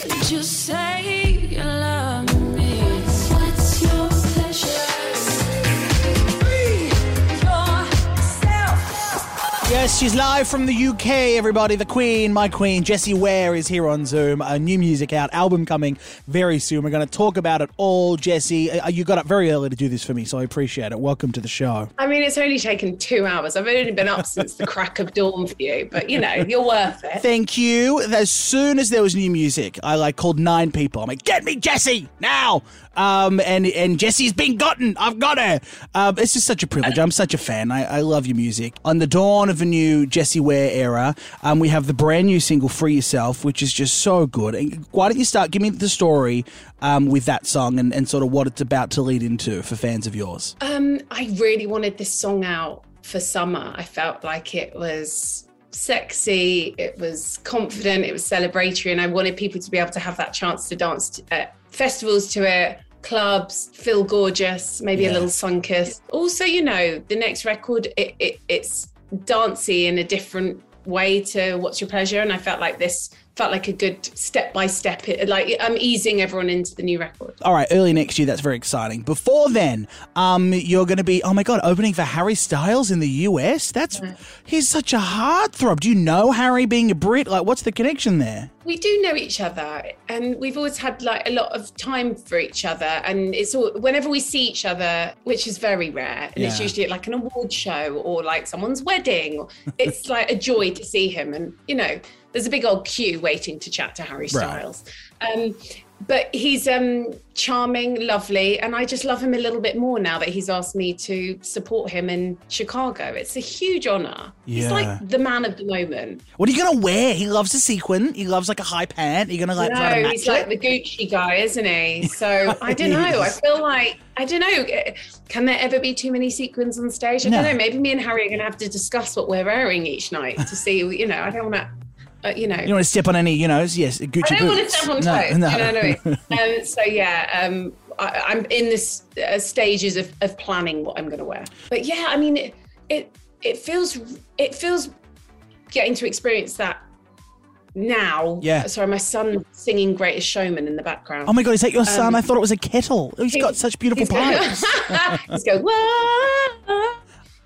Say you love Yes, she's live from the UK, everybody. The Queen, my Queen, Jessie Ware is here on Zoom. A new music out, album coming very soon. We're going to talk about it all. Jessie, uh, you got up very early to do this for me, so I appreciate it. Welcome to the show. I mean, it's only taken two hours. I've only been up since the crack of dawn for you, but you know, you're worth it. Thank you. As soon as there was new music, I like called nine people. I'm like, get me Jessie now. Um, and and Jessie's been gotten. I've got her. Um, it's just such a privilege. I'm such a fan. I, I love your music. On the dawn of a new Jessie Ware era, um, we have the brand new single "Free Yourself," which is just so good. And why don't you start? Give me the story um, with that song and, and sort of what it's about to lead into for fans of yours. Um, I really wanted this song out for summer. I felt like it was sexy, it was confident, it was celebratory, and I wanted people to be able to have that chance to dance to, at festivals to it. Clubs feel gorgeous, maybe Yeah. a little sun kiss. Also, you know, the next record it, it, it's dancey in a different way to What's Your Pleasure, and I felt like this felt like a good step by step. Like I'm easing everyone into the new record. All right, early next year. That's very exciting. Before then, um, you're going to be oh my god, opening for Harry Styles in the US. That's he's such a heartthrob. Do you know Harry being a Brit? Like, what's the connection there? we do know each other and we've always had like a lot of time for each other and it's all whenever we see each other which is very rare and it's usually at like an award show or like someone's wedding it's like a joy to see him and you know there's a big old queue waiting to chat to harry styles um but he's um charming lovely and i just love him a little bit more now that he's asked me to support him in chicago it's a huge honor he's like the man of the moment What are you going to wear? He loves a sequin. He loves like a high pant. Are you going to like no, he's like it? the Gucci guy, isn't he? So I don't know. I feel like I don't know. Can there ever be too many sequins on stage? I No. don't know. Maybe me and Harry are going to have to discuss what we're wearing each night to see. You know, I don't want to. Uh, you know, you don't want to step on any, you know, yes, Gucci I don't want to step on toes. no. You know I mean? um, so yeah, um, I, I'm in this uh, stages of, of planning what I'm going to wear. But yeah, I mean, it, it it feels it feels getting to experience that now. Yeah. Sorry, my son singing "Greatest Showman" in the background. Oh my god, is that your son? Um, I thought it was a kettle. He's got such beautiful pipes. he's going, "Whoa."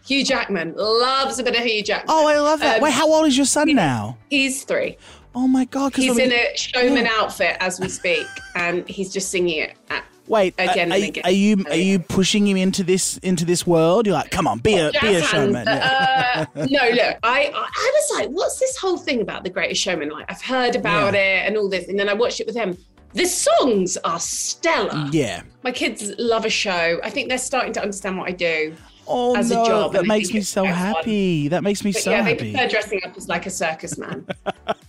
Hugh Jackman loves a bit of Hugh Jackman. Oh, I love that. Um, Wait, how old is your son now? He's three. Oh my god! He's in a showman outfit as we speak, and he's just singing it. At, Wait, again are, and again. are you are you pushing him into this into this world? You're like, come on, be a be a showman. hands. Yeah. Uh, no, look, I, I I was like, what's this whole thing about the Greatest Showman? Like, I've heard about it and all this, and then I watched it with him. The songs are stellar. yeah. My kids love a show. I think they're starting to understand what I do. Oh as a job, that makes me so quite fun. happy. That makes me But so yeah, they happy. prefer dressing up as like a circus man.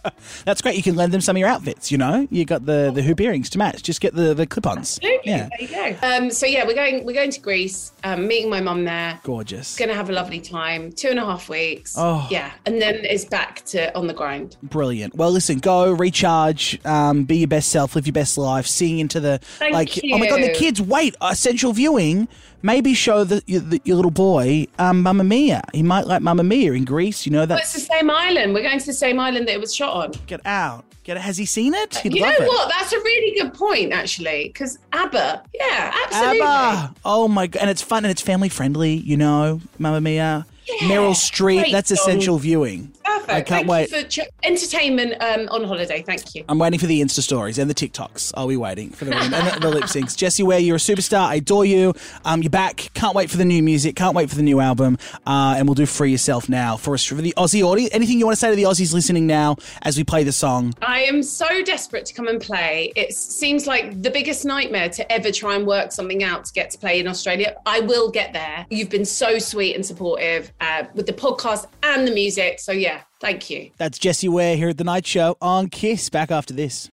That's great. You can lend them some of your outfits. You know, you got the the hoop earrings to match. Just get the the clip-ons. Absolutely. Yeah, There you go. Um, so yeah, we're going we're going to Greece, um, meeting my mum there. gorgeous, Gonna have a lovely time. Two and a half weeks. Oh. Yeah. And then it's back to on the grind. brilliant. Well, listen, go recharge, um, be your best self, live your best life, sing into the Thank like. Oh my god, the kids! Wait, essential viewing. Maybe show the, your, the, your little boy um, Mamma Mia. He might like Mamma Mia in Greece. You know But it's the same island. We're going to the same island that it was shot on. get out. Get it. Has he seen it? He'd you know it. what? That's a really good point, actually. Because ABBA, yeah, absolutely. ABBA. Oh my god, and it's fun and it's family friendly. You know, Mamma Mia, Yeah, Meryl Streep. great That's song. essential viewing. Perfect. I can't Thank wait. for ch- entertainment um, on holiday. Thank you. I'm waiting for the Insta stories and the TikToks. I'll be waiting for the, and the, the lip syncs. Jessie Ware, you're a superstar. I adore you. Um, you're back. Can't wait for the new music. Can't wait for the new album. Uh, and we'll do Free Yourself now for us for the Aussie audience. Anything you want to say to the Aussies listening now as we play the song? I am so desperate to come and play. It seems like the biggest nightmare to ever try and work something out to get to play in Australia. I will get there. You've been so sweet and supportive uh, with the podcast and the music. So, yeah, thank you. That's Jessie Ware here at the Night Show on Kiss. Back after this.